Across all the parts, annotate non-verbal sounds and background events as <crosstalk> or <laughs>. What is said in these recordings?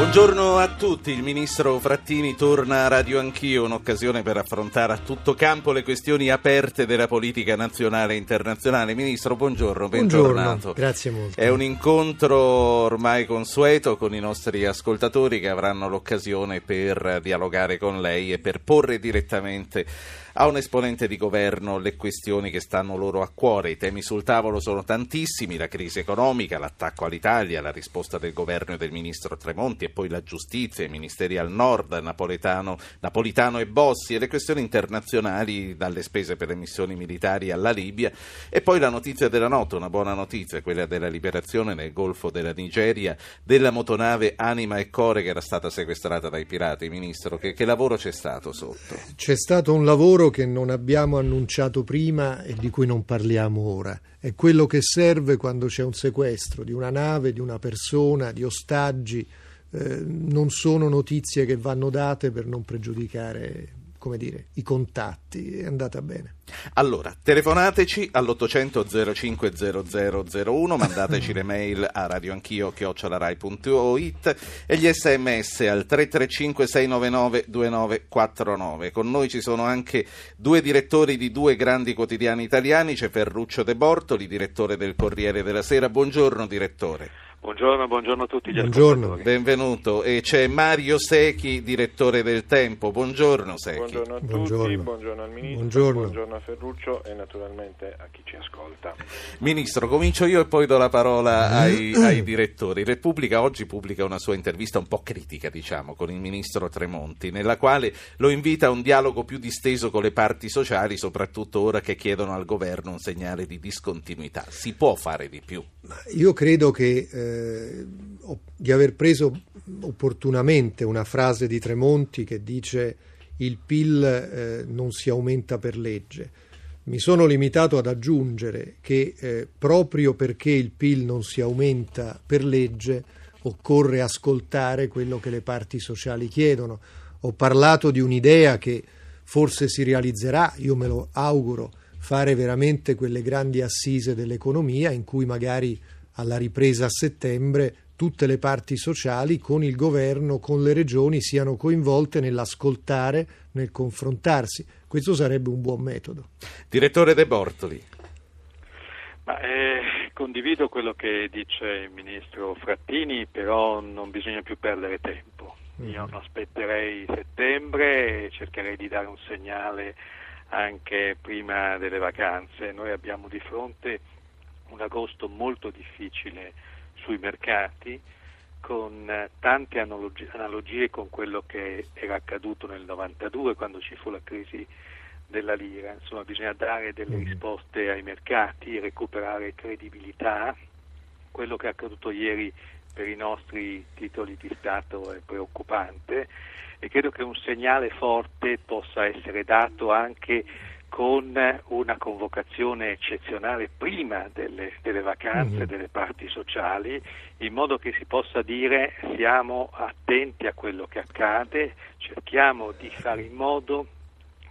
Buongiorno a tutti, il ministro Frattini torna a Radio Anch'io, un'occasione per affrontare a tutto campo le questioni aperte della politica nazionale e internazionale. Ministro, buongiorno, bentornato. Buongiorno, grazie molto. È un incontro ormai consueto con i nostri ascoltatori che avranno l'occasione per dialogare con lei e per porre direttamente a un esponente di governo le questioni che stanno loro a cuore. I temi sul tavolo sono tantissimi, la crisi economica, l'attacco all'Italia, la risposta del governo e del ministro Tremonti e poi la giustizia, i ministeri al nord, Napoletano, Napolitano e Bossi e le questioni internazionali dalle spese per le missioni militari alla Libia e poi la notizia della notte, una buona notizia, quella della liberazione nel Golfo della Nigeria della motonave Anima e Core che era stata sequestrata dai pirati. Ministro, che, che lavoro c'è stato sotto? C'è stato un lavoro che non abbiamo annunciato prima e di cui non parliamo ora. È quello che serve quando c'è un sequestro di una nave, di una persona, di ostaggi. Eh, non sono notizie che vanno date per non pregiudicare come dire, i contatti, è andata bene. Allora, telefonateci all'800 05 0001, mandateci le mail a radioanchio chiocciolarai.it e gli sms al 335 699 2949. Con noi ci sono anche due direttori di due grandi quotidiani italiani, c'è Ferruccio De Bortoli, direttore del Corriere della Sera. Buongiorno direttore. Buongiorno, buongiorno, a tutti gli buongiorno. Benvenuto. E c'è Mario Secchi, direttore del Tempo. Buongiorno Secchi. Buongiorno a tutti, buongiorno, buongiorno al Ministro, buongiorno. buongiorno. a Ferruccio e naturalmente a chi ci ascolta. Ministro, comincio io e poi do la parola ai, ai direttori. Repubblica oggi pubblica una sua intervista un po' critica, diciamo, con il Ministro Tremonti, nella quale lo invita a un dialogo più disteso con le parti sociali, soprattutto ora che chiedono al governo un segnale di discontinuità. Si può fare di più? Io credo che... Eh eh, di aver preso opportunamente una frase di Tremonti che dice il PIL eh, non si aumenta per legge. Mi sono limitato ad aggiungere che eh, proprio perché il PIL non si aumenta per legge occorre ascoltare quello che le parti sociali chiedono. Ho parlato di un'idea che forse si realizzerà, io me lo auguro, fare veramente quelle grandi assise dell'economia in cui magari alla ripresa a settembre tutte le parti sociali con il governo, con le regioni siano coinvolte nell'ascoltare, nel confrontarsi. Questo sarebbe un buon metodo. Direttore De Bortoli. Ma, eh, condivido quello che dice il ministro Frattini, però non bisogna più perdere tempo. Io non aspetterei settembre e cercherei di dare un segnale anche prima delle vacanze. Noi abbiamo di fronte un agosto molto difficile sui mercati, con eh, tante analogie, analogie con quello che era accaduto nel 92 quando ci fu la crisi della lira. Insomma, bisogna dare delle mm-hmm. risposte ai mercati, recuperare credibilità. Quello che è accaduto ieri per i nostri titoli di Stato è preoccupante e credo che un segnale forte possa essere dato anche con una convocazione eccezionale prima delle, delle vacanze mm-hmm. delle parti sociali, in modo che si possa dire siamo attenti a quello che accade, cerchiamo di fare in modo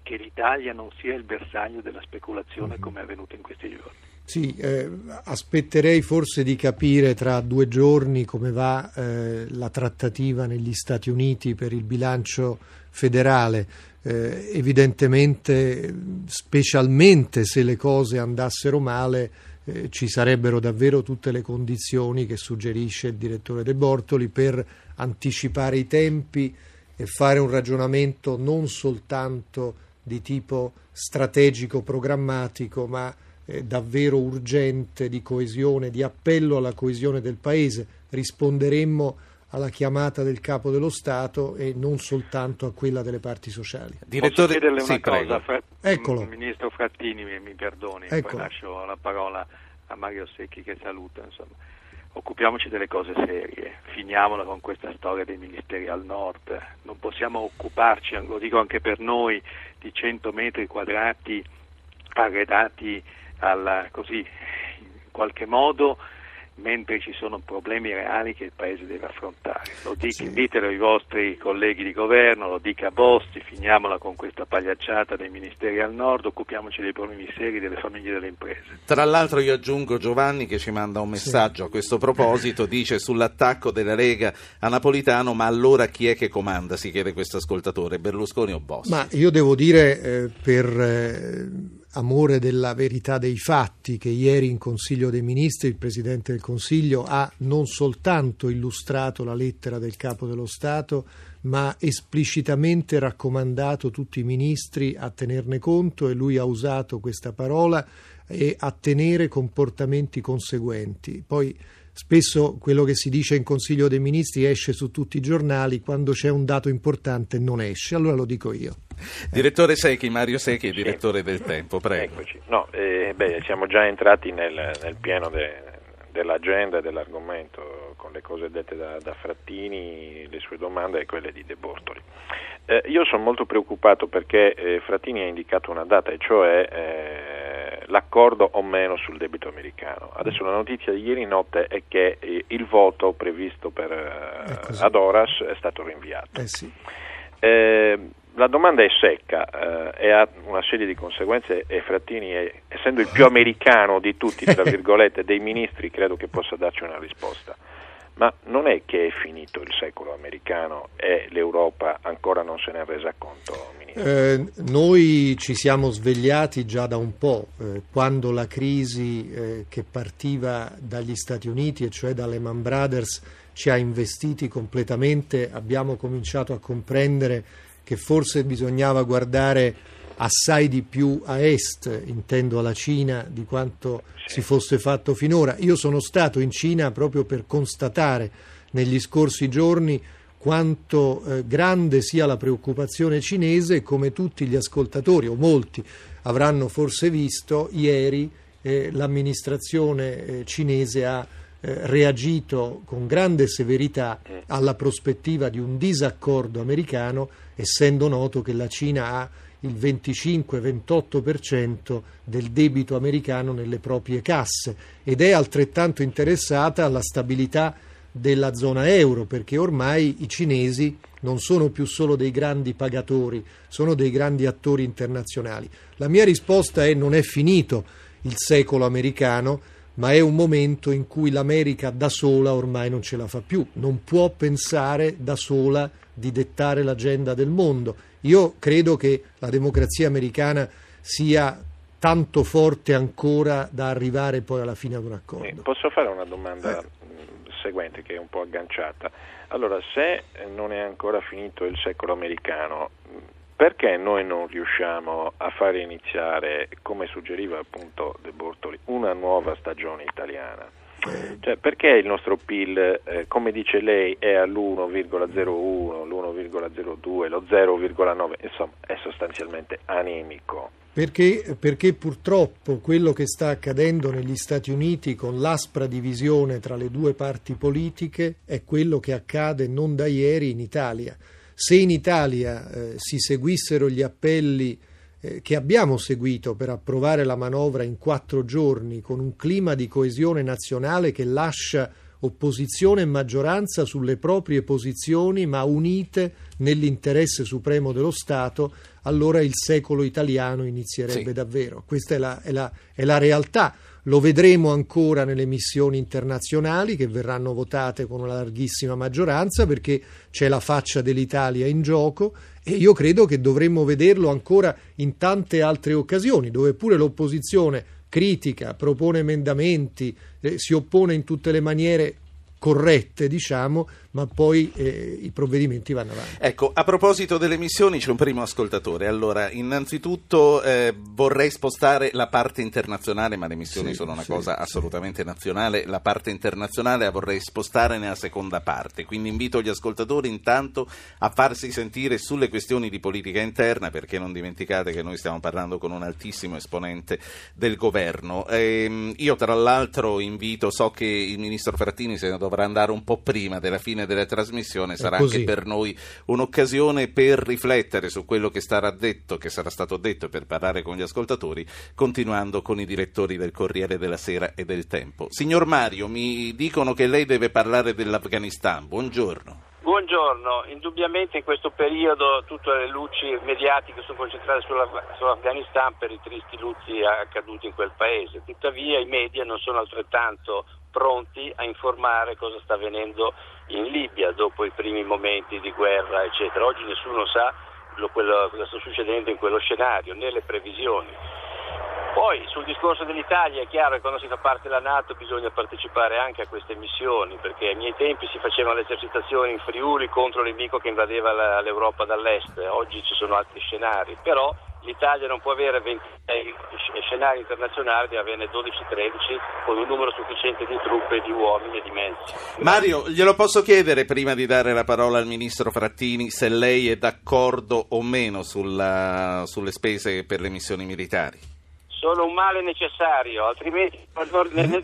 che l'Italia non sia il bersaglio della speculazione mm-hmm. come è avvenuto in questi giorni. Sì, eh, aspetterei forse di capire tra due giorni come va eh, la trattativa negli Stati Uniti per il bilancio federale. Eh, evidentemente, specialmente se le cose andassero male, eh, ci sarebbero davvero tutte le condizioni che suggerisce il direttore De Bortoli per anticipare i tempi e fare un ragionamento non soltanto di tipo strategico programmatico, ma eh, davvero urgente di coesione, di appello alla coesione del Paese. Risponderemmo alla chiamata del capo dello Stato e non soltanto a quella delle parti sociali. Direttore... Posso chiederle una sì, cosa? Fra... Eccolo. Ministro Frattini, mi, mi perdoni, Eccolo. poi lascio la parola a Mario Secchi che saluta. Insomma. Occupiamoci delle cose serie, finiamola con questa storia dei ministeri al nord. Non possiamo occuparci, lo dico anche per noi, di 100 metri quadrati arredati alla, così, in qualche modo mentre ci sono problemi reali che il Paese deve affrontare. Lo dica, ditelo ai vostri colleghi di governo, lo dica a Bosti, finiamola con questa pagliacciata dei ministeri al nord, occupiamoci dei problemi seri delle famiglie e delle imprese. Tra l'altro io aggiungo Giovanni che ci manda un messaggio a questo proposito, dice sull'attacco della Lega a Napolitano, ma allora chi è che comanda? Si chiede questo ascoltatore, Berlusconi o Bosti? Ma io devo dire eh, per... Eh, amore della verità dei fatti che ieri in Consiglio dei Ministri il Presidente del Consiglio ha non soltanto illustrato la lettera del Capo dello Stato, ma esplicitamente raccomandato tutti i ministri a tenerne conto e lui ha usato questa parola e a tenere comportamenti conseguenti. Poi Spesso quello che si dice in Consiglio dei Ministri esce su tutti i giornali, quando c'è un dato importante non esce, allora lo dico io. Direttore Secchi, Mario Secchi, direttore del Tempo, prego. Eccoci. No, eh, beh, siamo già entrati nel, nel pieno de, dell'agenda e dell'argomento con le cose dette da, da, Frattini, le sue domande e quelle di De Bortoli. Eh, io sono molto preoccupato perché eh, Frattini ha indicato una data, e cioè eh, l'accordo o meno sul debito americano. Adesso la notizia di ieri notte è che eh, il voto previsto per, eh, ad Horas è stato rinviato. Eh sì. eh, la domanda è secca eh, e ha una serie di conseguenze e Frattini, è, essendo il più americano di tutti, tra <laughs> virgolette, dei ministri, credo che possa darci una risposta. Ma non è che è finito il secolo americano e l'Europa ancora non se ne è resa conto? Eh, noi ci siamo svegliati già da un po', eh, quando la crisi eh, che partiva dagli Stati Uniti, e cioè da Lehman Brothers, ci ha investiti completamente, abbiamo cominciato a comprendere che forse bisognava guardare assai di più a est, intendo alla Cina, di quanto si fosse fatto finora. Io sono stato in Cina proprio per constatare negli scorsi giorni quanto eh, grande sia la preoccupazione cinese come tutti gli ascoltatori, o molti, avranno forse visto, ieri eh, l'amministrazione eh, cinese ha eh, reagito con grande severità alla prospettiva di un disaccordo americano, essendo noto che la Cina ha il 25-28% del debito americano nelle proprie casse ed è altrettanto interessata alla stabilità della zona euro perché ormai i cinesi non sono più solo dei grandi pagatori, sono dei grandi attori internazionali. La mia risposta è non è finito il secolo americano, ma è un momento in cui l'America da sola ormai non ce la fa più, non può pensare da sola di dettare l'agenda del mondo. Io credo che la democrazia americana sia tanto forte ancora da arrivare poi alla fine ad un accordo. Posso fare una domanda eh. Seguente che è un po' agganciata? Allora, se non è ancora finito il secolo americano, perché noi non riusciamo a fare iniziare, come suggeriva appunto De Bortoli, una nuova stagione italiana? Cioè, perché il nostro PIL, eh, come dice lei, è all'1,01, l'1,02, lo 0,9, insomma, è sostanzialmente anemico? Perché, perché, purtroppo quello che sta accadendo negli Stati Uniti con l'aspra divisione tra le due parti politiche è quello che accade non da ieri in Italia. Se in Italia eh, si seguissero gli appelli eh, che abbiamo seguito per approvare la manovra in quattro giorni con un clima di coesione nazionale che lascia opposizione e maggioranza sulle proprie posizioni ma unite nell'interesse supremo dello Stato, allora il secolo italiano inizierebbe sì. davvero. Questa è la, è, la, è la realtà. Lo vedremo ancora nelle missioni internazionali che verranno votate con una larghissima maggioranza perché c'è la faccia dell'Italia in gioco e io credo che dovremmo vederlo ancora in tante altre occasioni dove pure l'opposizione critica, propone emendamenti, eh, si oppone in tutte le maniere corrette, diciamo, ma poi eh, i provvedimenti vanno avanti. Ecco, a proposito delle missioni c'è un primo ascoltatore. Allora, innanzitutto eh, vorrei spostare la parte internazionale, ma le missioni sì, sono una sì, cosa sì. assolutamente nazionale. La parte internazionale la vorrei spostare nella seconda parte. Quindi invito gli ascoltatori intanto a farsi sentire sulle questioni di politica interna, perché non dimenticate che noi stiamo parlando con un altissimo esponente del governo. Ehm, io tra l'altro invito, so che il ministro Frattini se ne dovrà andare un po' prima della fine fine della trasmissione sarà anche per noi un'occasione per riflettere su quello che sarà detto, che sarà stato detto per parlare con gli ascoltatori, continuando con i direttori del Corriere della Sera e del Tempo. Signor Mario, mi dicono che lei deve parlare dell'Afghanistan. Buongiorno. Buongiorno, indubbiamente in questo periodo tutte le luci mediatiche sono concentrate sull'Afghanistan per i tristi lutti accaduti in quel paese, tuttavia i media non sono altrettanto pronti a informare cosa sta avvenendo in Libia dopo i primi momenti di guerra, eccetera. Oggi nessuno sa quello, cosa sta succedendo in quello scenario, né le previsioni. Poi sul discorso dell'Italia è chiaro che quando si fa parte della Nato bisogna partecipare anche a queste missioni, perché ai miei tempi si facevano le esercitazioni in Friuli contro l'amico che invadeva l'Europa dall'est, oggi ci sono altri scenari, però l'Italia non può avere 26 scenari internazionali, deve averne 12-13 con un numero sufficiente di truppe, di uomini e di mezzi. Mario, glielo posso chiedere prima di dare la parola al Ministro Frattini se lei è d'accordo o meno sulla, sulle spese per le missioni militari? Sono un male necessario, altrimenti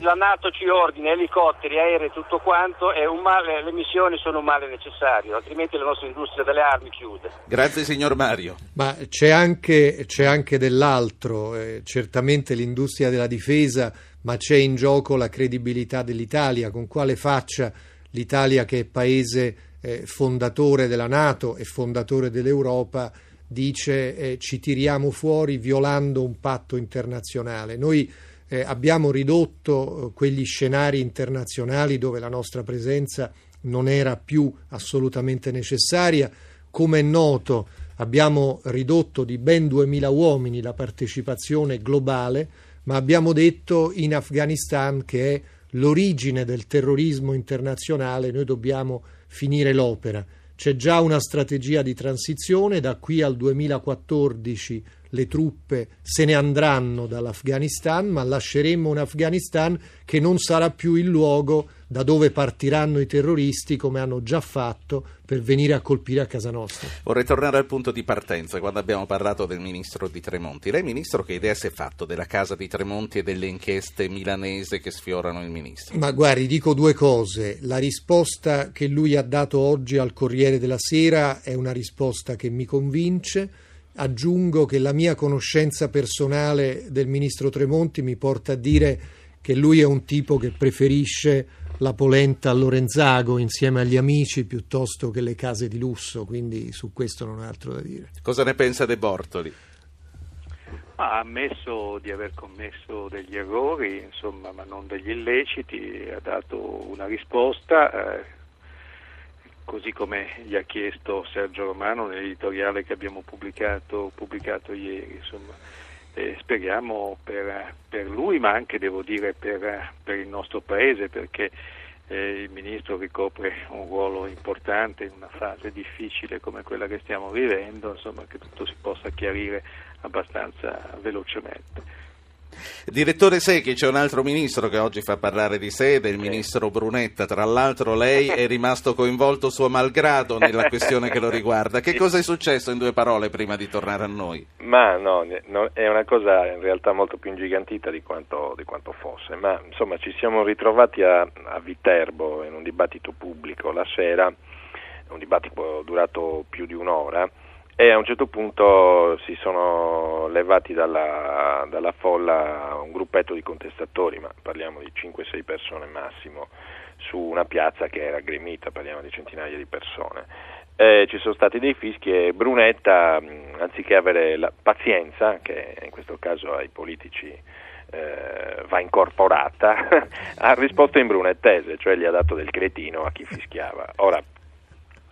la Nato ci ordina elicotteri, aerei, tutto quanto, male, le missioni sono un male necessario, altrimenti la nostra industria delle armi chiude. Grazie signor Mario. Ma c'è anche, c'è anche dell'altro, eh, certamente l'industria della difesa, ma c'è in gioco la credibilità dell'Italia, con quale faccia l'Italia che è paese eh, fondatore della Nato e fondatore dell'Europa dice eh, ci tiriamo fuori violando un patto internazionale. Noi eh, abbiamo ridotto eh, quegli scenari internazionali dove la nostra presenza non era più assolutamente necessaria. Come è noto, abbiamo ridotto di ben 2.000 uomini la partecipazione globale, ma abbiamo detto in Afghanistan che è l'origine del terrorismo internazionale, noi dobbiamo finire l'opera. C'è già una strategia di transizione, da qui al 2014 le truppe se ne andranno dall'Afghanistan, ma lasceremo un Afghanistan che non sarà più il luogo da dove partiranno i terroristi, come hanno già fatto, per venire a colpire a casa nostra. Vorrei tornare al punto di partenza, quando abbiamo parlato del ministro di Tremonti. Lei, ministro, che idea si è fatto della casa di Tremonti e delle inchieste milanese che sfiorano il ministro? Ma guardi, dico due cose. La risposta che lui ha dato oggi al Corriere della Sera è una risposta che mi convince. Aggiungo che la mia conoscenza personale del ministro Tremonti mi porta a dire che lui è un tipo che preferisce la polenta a Lorenzago insieme agli amici piuttosto che le case di lusso, quindi su questo non ho altro da dire. Cosa ne pensa De Bortoli? Ha ammesso di aver commesso degli errori, insomma, ma non degli illeciti, ha dato una risposta, eh, così come gli ha chiesto Sergio Romano nell'editoriale che abbiamo pubblicato, pubblicato ieri. Eh, speriamo per, per, lui ma anche devo dire per, per il nostro paese perché eh, il Ministro ricopre un ruolo importante in una fase difficile come quella che stiamo vivendo, insomma che tutto si possa chiarire abbastanza velocemente. Direttore Secchi, c'è un altro ministro che oggi fa parlare di sé, del ministro Brunetta. Tra l'altro lei è rimasto coinvolto suo malgrado nella <laughs> questione che lo riguarda. Che cosa è successo in due parole prima di tornare a noi? Ma no, no è una cosa in realtà molto più ingigantita di quanto, di quanto fosse. Ma insomma ci siamo ritrovati a, a Viterbo in un dibattito pubblico la sera, un dibattito durato più di un'ora e a un certo punto si sono levati dalla, dalla, folla un gruppetto di contestatori, ma parliamo di 5-6 persone massimo, su una piazza che era gremita, parliamo di centinaia di persone. Eh, ci sono stati dei fischi e Brunetta, anziché avere la pazienza, che in questo caso ai politici eh, va incorporata, <laughs> ha risposto in brunettese, cioè gli ha dato del cretino a chi fischiava. Ora,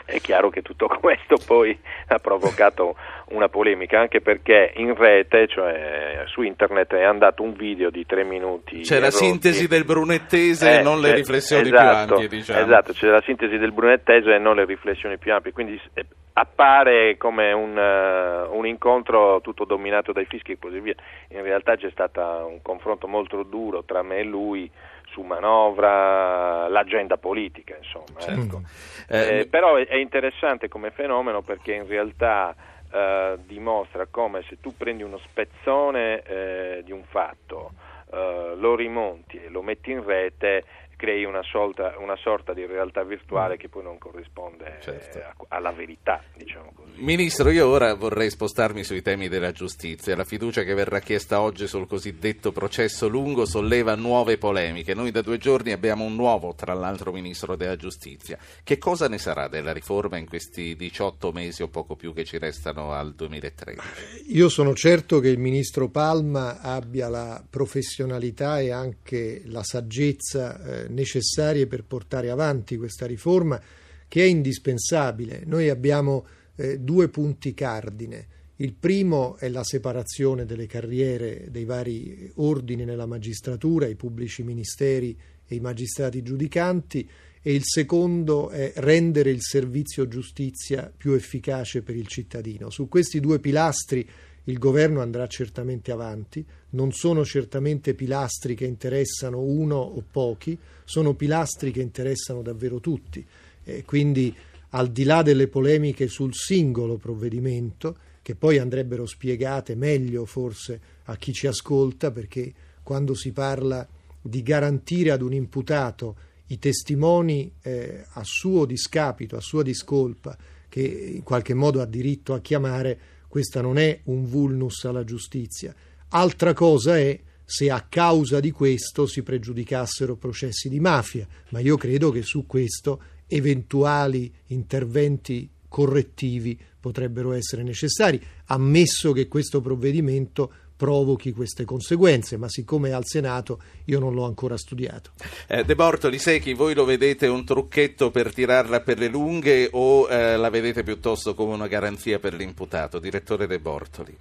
è chiaro che tutto <laughs> questo poi ha provocato una polemica anche perché in rete, cioè su internet, è andato un video di tre minuti. C'è la sintesi del brunettese e non le riflessioni esatto, più ampie, diciamo. Esatto, c'è la sintesi del brunettese e non le riflessioni più ampie, quindi eh, appare come un, uh, un, incontro tutto dominato dai fischi e così via. In realtà c'è stato un confronto molto duro tra me e lui su manovra, l'agenda politica, insomma. Certo. Ecco. Eh, eh, però è, è, interessante come fenomeno perché in realtà eh, dimostra come se tu prendi uno spezzone eh, di un fatto, eh, lo rimonti e lo metti in rete, crei una, solta, una, sorta di realtà virtuale che poi non corrisponde certo. eh, alla verità, diciamo così. Ministro, io ora vorrei spostarmi sui temi della giustizia. La fiducia che verrà chiesta oggi sul cosiddetto processo lungo solleva nuove polemiche. Noi da due giorni abbiamo un nuovo, tra l'altro, Ministro della Giustizia. Che cosa ne sarà della riforma in questi 18 mesi o poco più che ci restano al 2013? Io sono certo che il Ministro Palma abbia la professionalità e anche la saggezza eh, necessarie per portare avanti questa riforma che è indispensabile. Noi abbiamo eh, due punti cardine. Il primo è la separazione delle carriere dei vari ordini nella magistratura, i pubblici ministeri e i magistrati giudicanti e il secondo è rendere il servizio giustizia più efficace per il cittadino. Su questi due pilastri il governo andrà certamente avanti, non sono certamente pilastri che interessano uno o pochi, sono pilastri che interessano davvero tutti. Eh, quindi al di là delle polemiche sul singolo provvedimento, che poi andrebbero spiegate meglio forse a chi ci ascolta, perché quando si parla di garantire ad un imputato i testimoni eh, a suo discapito, a sua discolpa, che in qualche modo ha diritto a chiamare, questa non è un vulnus alla giustizia. Altra cosa è se a causa di questo si pregiudicassero processi di mafia, ma io credo che su questo eventuali interventi correttivi potrebbero essere necessari, ammesso che questo provvedimento provochi queste conseguenze, ma siccome è al Senato io non l'ho ancora studiato. Eh, De Bortoli, Secchi, voi lo vedete un trucchetto per tirarla per le lunghe o eh, la vedete piuttosto come una garanzia per l'imputato? Direttore De Bortoli.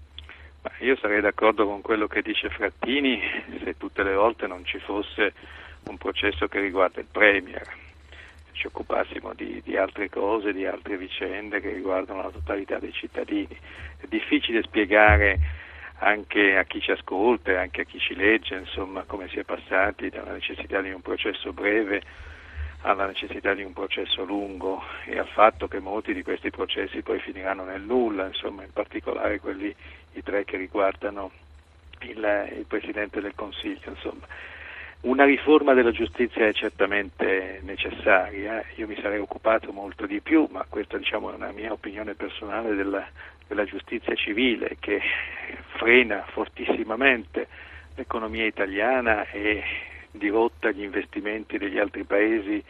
Io sarei d'accordo con quello che dice Frattini se tutte le volte non ci fosse un processo che riguarda il Premier ci occupassimo di, di, altre cose, di altre vicende che riguardano la totalità dei cittadini. È difficile spiegare anche a chi ci ascolta e anche a chi ci legge, insomma, come si è passati dalla necessità di un processo breve alla necessità di un processo lungo e al fatto che molti di questi processi poi finiranno nel nulla, insomma, in particolare quelli, i tre che riguardano il, il Presidente del Consiglio. Insomma. Una riforma della giustizia è certamente necessaria, io mi sarei occupato molto di più, ma questa diciamo, è una mia opinione personale della, della giustizia civile che frena fortissimamente l'economia italiana e dirotta gli investimenti degli altri paesi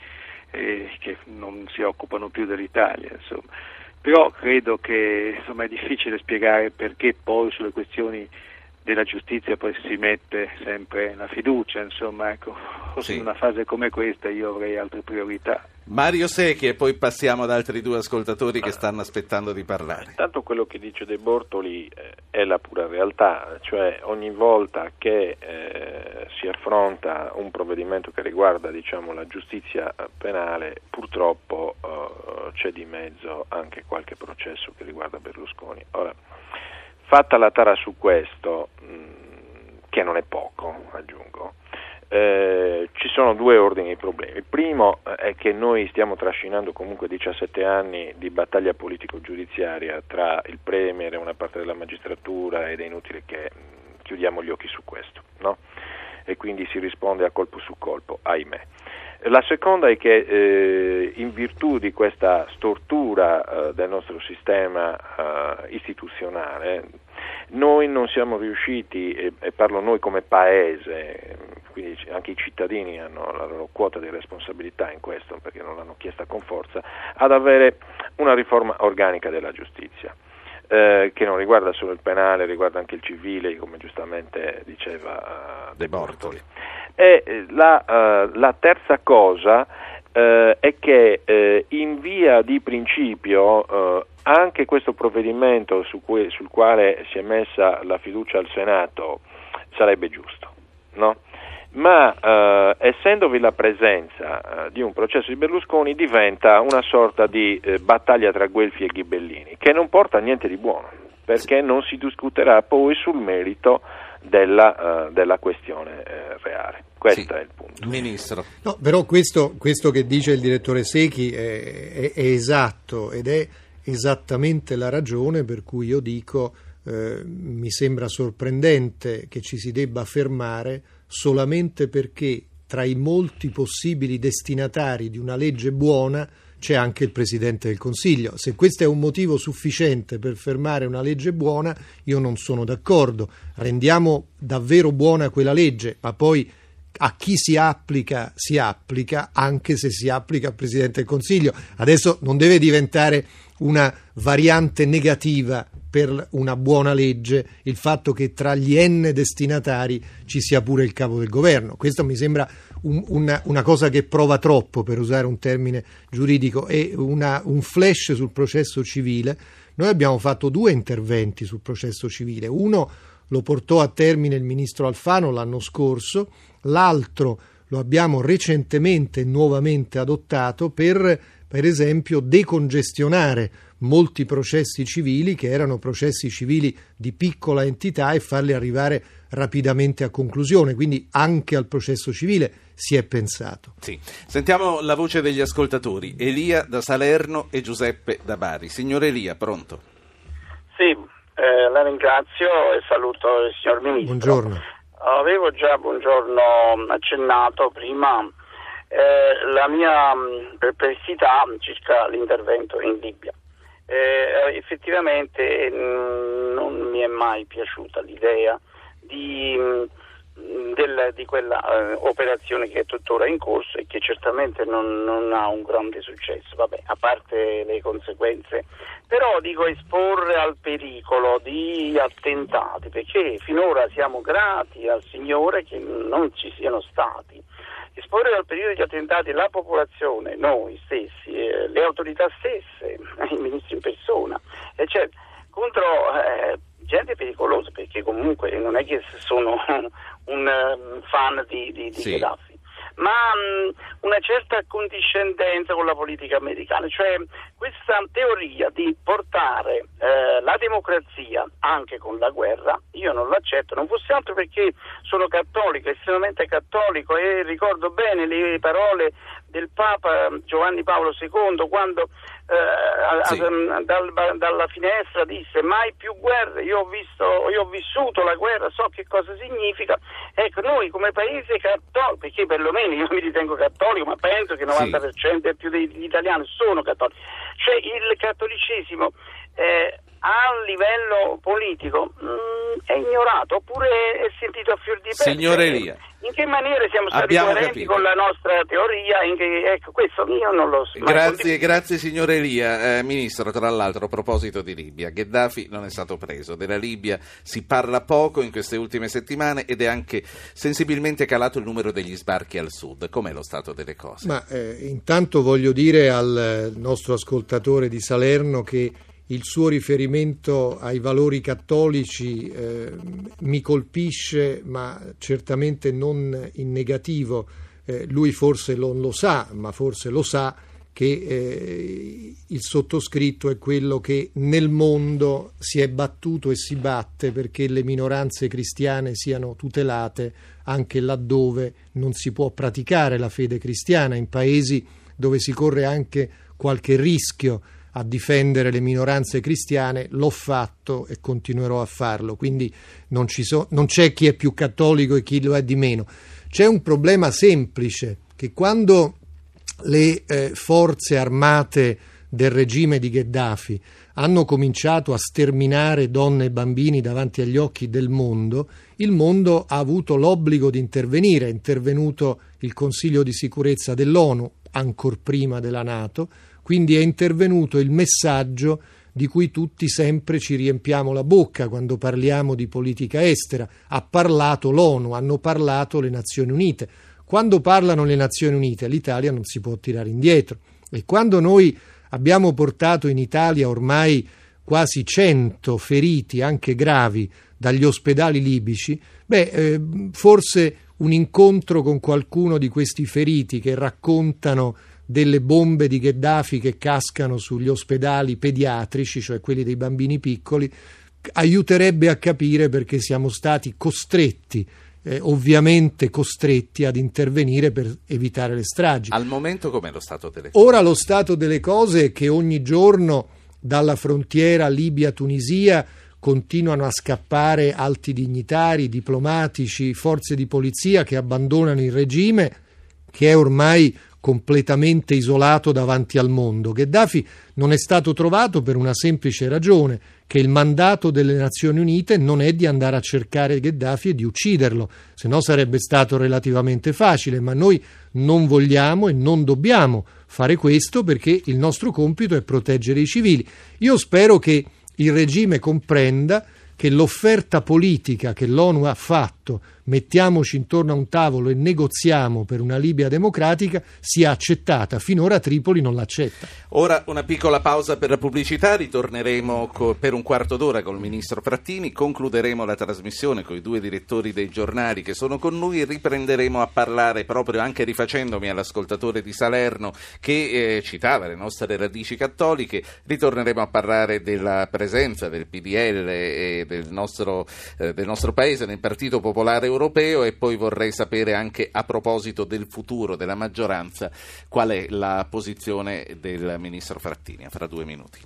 eh, che non si occupano più dell'Italia. Insomma. Però credo che insomma, è difficile spiegare perché poi sulle questioni della giustizia poi si mette sempre la fiducia, insomma, ecco, sì. in una fase come questa io avrei altre priorità. Mario Secchi e poi passiamo ad altri due ascoltatori che stanno aspettando di parlare. Intanto quello che dice De Bortoli eh, è la pura realtà, cioè ogni volta che eh, si affronta un provvedimento che riguarda diciamo, la giustizia penale, purtroppo eh, c'è di mezzo anche qualche processo che riguarda Berlusconi. Ora, Fatta la tara su questo, mm, che non è poco, aggiungo, eh, ci sono due ordini di problemi. Il primo eh, è che noi stiamo trascinando comunque 17 anni di battaglia politico-giudiziaria tra il Premier e una parte della magistratura ed è inutile che mm, chiudiamo gli occhi su questo, no? E quindi si risponde a colpo su colpo, ahimè. La seconda è che eh, in virtù di questa stortura eh, del nostro sistema eh, istituzionale, noi non siamo riusciti, e, e, parlo noi come paese, quindi anche i cittadini hanno la loro quota di responsabilità in questo perché non l'hanno chiesta con forza, ad avere una riforma organica della giustizia. Eh, che non riguarda solo il penale, riguarda anche il civile, come giustamente diceva uh, De Bortoli. E eh, la, uh, la terza cosa uh, è che in via di principio anche questo provvedimento su cui, sul quale si è messa la fiducia al Senato sarebbe giusto, no? ma essendovi la presenza di un processo di Berlusconi diventa una sorta di battaglia tra Guelfi e Ghibellini che non porta a niente di buono perché non si discuterà poi sul merito della, uh, della questione eh, reale. Questo sì. è il punto. Ministro. No, però questo, questo, che dice il direttore Secchi è, è, è esatto ed è esattamente la ragione per cui io dico eh, mi sembra sorprendente che ci si debba fermare solamente perché tra i molti possibili destinatari di una legge buona c'è anche il Presidente del Consiglio. Se questo è un motivo sufficiente per fermare una legge buona, io non sono d'accordo. Rendiamo davvero buona quella legge, ma poi a chi si applica si applica anche se si applica al Presidente del Consiglio. Adesso non deve diventare una variante negativa per una buona legge il fatto che tra gli N destinatari ci sia pure il capo del governo. Questo mi sembra un, una, una, cosa che prova troppo, per usare un termine giuridico, e una, un flash sul processo civile. Noi abbiamo fatto due interventi sul processo civile. Uno lo portò a termine il ministro Alfano l'anno scorso, l'altro lo abbiamo recentemente e nuovamente adottato per, per esempio, decongestionare molti processi civili che erano processi civili di piccola entità e farli arrivare rapidamente a conclusione, quindi anche al processo civile si è pensato. Sì. Sentiamo la voce degli ascoltatori, Elia da Salerno e Giuseppe da Bari. Signor Elia, pronto? Sì, eh, la ringrazio e saluto il signor Ministro. Buongiorno. Avevo già, buongiorno, accennato prima eh, la mia mm, perplessità circa l'intervento in Libia. Eh, effettivamente mh, mm, non mi è mai piaciuta l'idea di, mm, del, di quella uh, operazione che è tuttora in corso e che certamente non, non, ha un grande successo, Vabbè, a parte le conseguenze, però dico esporre al pericolo di attentati, perché finora siamo grati al Signore che non ci siano stati. Esporre dal periodo di attentati la popolazione, noi stessi, eh, le autorità stesse, <laughs> i ministri in persona, eccetera, contro eh, gente pericolosa, perché comunque non è che sono <laughs> un um, fan di, di, di sì. Gheddafi ma mh, una certa condiscendenza con la politica americana, cioè questa teoria di portare eh, la democrazia anche con la guerra, io non l'accetto, non fosse altro perché sono cattolico, estremamente cattolico e ricordo bene le parole del Papa Giovanni Paolo II quando eh, sì. dal, dalla finestra disse mai più guerre, io ho, visto, io ho vissuto la guerra, so che cosa significa. Ecco, noi come paese cattolico, perché perlomeno io <laughs> mi ritengo cattolico, ma penso che il 90% sì. e più degli italiani sono cattolici, cioè il cattolicesimo eh, a livello politico mh, mm, è ignorato oppure è sentito a fior di pelle. Signore Elia. In che maniera siamo stati Abbiamo coerenti capito. con la nostra teoria? Che, ecco, questo io non lo so. Grazie, grazie signore Elia. Eh, Ministro, tra l'altro, a proposito di Libia, Gheddafi non è stato preso. Della Libia si parla poco in queste ultime settimane ed è anche sensibilmente calato il numero degli sbarchi al sud. Com'è lo stato delle cose? Ma eh, intanto voglio dire al nostro ascoltatore di Salerno che il suo riferimento ai valori cattolici eh, mi colpisce, ma certamente non in negativo. Eh, lui forse non lo sa, ma forse lo sa che eh, il sottoscritto è quello che nel mondo si è battuto e si batte perché le minoranze cristiane siano tutelate anche laddove non si può praticare la fede cristiana, in paesi dove si corre anche qualche rischio a difendere le minoranze cristiane, l'ho fatto e continuerò a farlo, quindi non, so, non c'è chi è più cattolico e chi lo è di meno. C'è un problema semplice che quando le eh, forze armate del regime di Gheddafi hanno cominciato a sterminare donne e bambini davanti agli occhi del mondo, il mondo ha avuto l'obbligo di intervenire. È intervenuto il Consiglio di sicurezza dell'ONU, ancor prima della Nato, quindi è intervenuto il messaggio di cui tutti sempre ci riempiamo la bocca quando parliamo di politica estera. Ha parlato l'ONU, hanno parlato le Nazioni Unite. Quando parlano le Nazioni Unite l'Italia non si può tirare indietro e quando noi abbiamo portato in Italia ormai quasi 100 feriti, anche gravi, dagli ospedali libici, beh, eh, forse un incontro con qualcuno di questi feriti che raccontano delle bombe di Gheddafi che cascano sugli ospedali pediatrici, cioè quelli dei bambini piccoli, aiuterebbe a capire perché siamo stati costretti eh, ovviamente costretti ad intervenire per evitare le stragi. Al momento com'è lo stato delle cose? Ora lo stato delle cose è che ogni giorno dalla frontiera Libia-Tunisia continuano a scappare alti dignitari, diplomatici, forze di polizia che abbandonano il regime che è ormai completamente isolato davanti al mondo. Gheddafi non è stato trovato per una semplice ragione, che il mandato delle Nazioni Unite non è di andare a cercare Gheddafi e di ucciderlo, se no sarebbe stato relativamente facile, ma noi non vogliamo e non dobbiamo fare questo perché il nostro compito è proteggere i civili. Io spero che il regime comprenda che l'offerta politica che l'ONU ha fatto mettiamoci intorno a un tavolo e negoziamo per una Libia democratica sia accettata. Finora Tripoli non l'accetta. Ora una piccola pausa per la pubblicità, ritorneremo co- per un quarto d'ora con il ministro Frattini, concluderemo la trasmissione con i due direttori dei giornali che sono con noi e riprenderemo a parlare proprio anche rifacendomi all'ascoltatore di Salerno che eh, citava le nostre radici cattoliche, ritorneremo a parlare della presenza del PDL e del nostro, eh, del nostro paese nel Partito Popolare europeo e poi vorrei sapere anche a proposito del futuro della maggioranza qual è la posizione del ministro Frattini. Fra due minuti.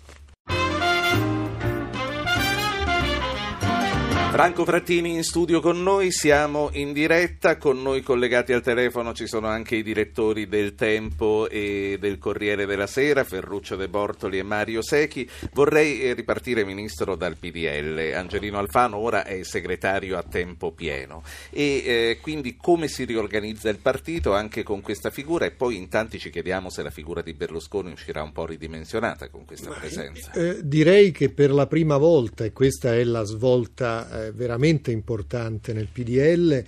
Franco Frattini in studio con noi, siamo in diretta, con noi collegati al telefono ci sono anche i direttori del Tempo e del Corriere della Sera, Ferruccio De Bortoli e Mario Secchi. Vorrei eh, ripartire, Ministro, dal PDL. Angelino Alfano ora è segretario a tempo pieno e eh, quindi come si riorganizza il partito anche con questa figura e poi in tanti ci chiediamo se la figura di Berlusconi uscirà un po' ridimensionata con questa presenza. Eh, direi che per la prima volta, e questa è la svolta eh, veramente importante nel PDL,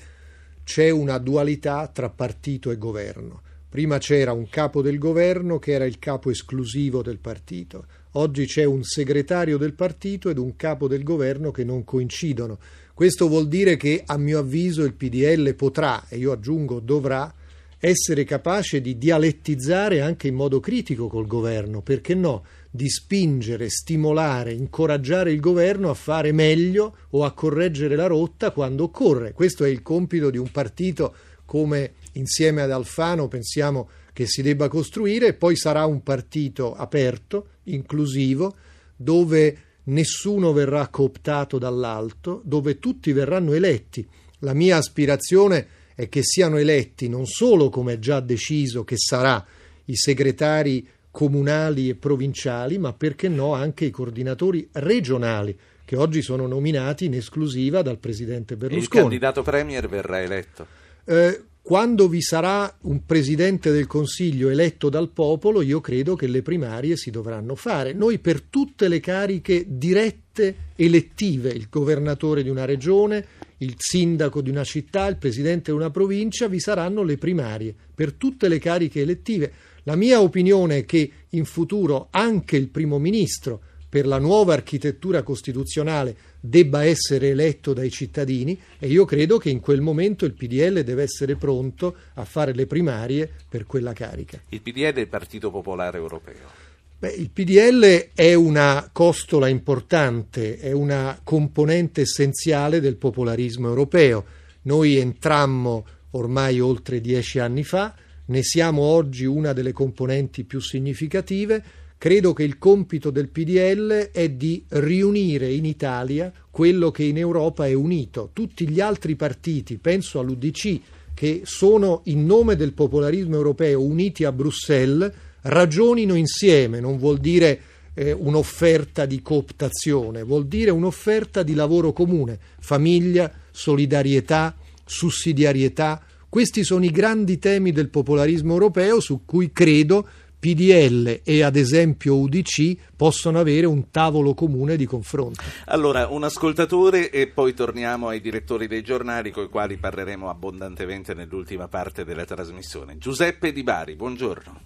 c'è una dualità tra partito e governo. Prima c'era un capo del governo che era il capo esclusivo del partito. Oggi c'è un segretario del partito ed un capo del governo che non coincidono. Questo vuol dire che, a mio avviso, il PDL potrà, e io aggiungo dovrà, essere capace di dialettizzare anche in modo critico col governo, perché no? Di spingere, stimolare, incoraggiare il governo a fare meglio o a correggere la rotta quando occorre. Questo è il compito di un partito come insieme ad Alfano pensiamo che si debba costruire e poi sarà un partito aperto, inclusivo, dove nessuno verrà cooptato dall'alto, dove tutti verranno eletti. La mia aspirazione è che siano eletti non solo come è già deciso che sarà i segretari comunali e provinciali, ma perché no anche i coordinatori regionali che oggi sono nominati in esclusiva dal presidente Berlusconi. Il candidato premier verrà eletto. Eh, quando vi sarà un presidente del Consiglio eletto dal popolo, io credo che le primarie si dovranno fare. Noi per tutte le cariche dirette elettive, il governatore di una regione, il sindaco di una città, il presidente di una provincia, vi saranno le primarie per tutte le cariche elettive. La mia opinione è che in futuro anche il primo ministro per la nuova architettura costituzionale debba essere eletto dai cittadini e io credo che in quel momento il PDL deve essere pronto a fare le primarie per quella carica. Il PDL è il Partito Popolare Europeo. Beh, il PDL è una costola importante, è una componente essenziale del popolarismo europeo. Noi entrammo ormai oltre dieci anni fa, ne siamo oggi una delle componenti più significative. Credo che il compito del PDL è di riunire in Italia quello che in Europa è unito. Tutti gli altri partiti, penso all'UDC, che sono in nome del popolarismo europeo uniti a Bruxelles, ragionino insieme, non vuol dire eh, un'offerta di cooptazione, vuol dire un'offerta di lavoro comune, famiglia, solidarietà, sussidiarietà, questi sono i grandi temi del popolarismo europeo su cui credo PDL e ad esempio UDC possono avere un tavolo comune di confronto. Allora, un ascoltatore e poi torniamo ai direttori dei giornali con i quali parleremo abbondantemente nell'ultima parte della trasmissione. Giuseppe Di Bari, buongiorno.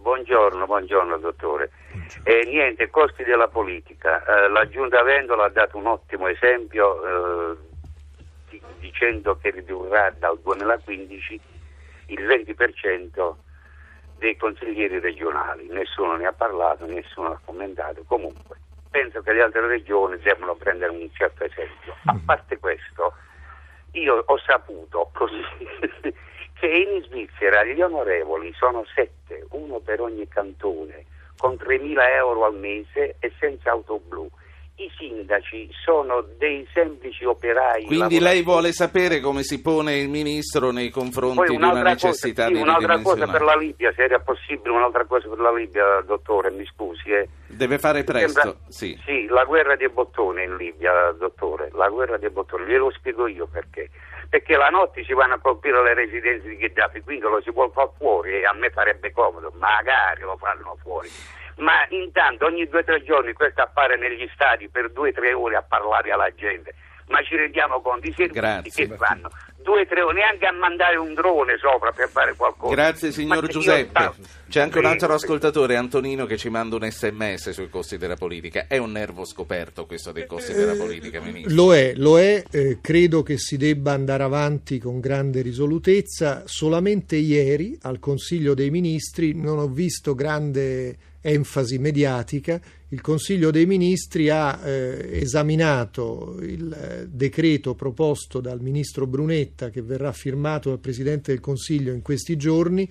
Buongiorno, buongiorno dottore. Buongiorno. Eh, niente, costi della politica. Eh, la Giunta Vendola ha dato un ottimo esempio eh, dicendo che ridurrà dal 2015 il 20% dei consiglieri regionali. Nessuno ne ha parlato, nessuno ha commentato. Comunque, penso che le altre regioni debbano prendere un certo esempio. A mm. parte questo, io ho saputo così <laughs> che in Svizzera gli onorevoli sono sette, uno per ogni cantone, con 3.000 euro al mese e senza auto blu. I sindaci sono dei semplici operai. Quindi lei vuole sapere come si pone il ministro nei confronti di una necessità cosa, sì, di un'altra cosa per la Libia, se era possibile un'altra cosa per la Libia, dottore, mi scusi. Eh. Deve fare presto, Sembra, sì. Sì, la guerra dei bottoni in Libia, dottore, la guerra dei bottoni, glielo spiego io perché. Perché la notte si vanno a colpire le residenze di Gheddafi, quindi lo si può fare fuori e a me farebbe comodo, magari lo fanno fuori ma intanto ogni due o tre giorni questo appare negli stadi per due o tre ore a parlare alla gente. Ma ci rendiamo conto, i servizi Grazie. che fanno due o tre ore, neanche a mandare un drone sopra per fare qualcosa. Grazie signor Ma Giuseppe. C'è anche un altro ascoltatore, Antonino, che ci manda un sms sui costi della politica. È un nervo scoperto questo dei costi della politica, Ministro. Lo è, lo è, eh, credo che si debba andare avanti con grande risolutezza. Solamente ieri al Consiglio dei Ministri non ho visto grande enfasi mediatica. Il Consiglio dei Ministri ha eh, esaminato il eh, decreto proposto dal Ministro Brunetta che verrà firmato dal Presidente del Consiglio in questi giorni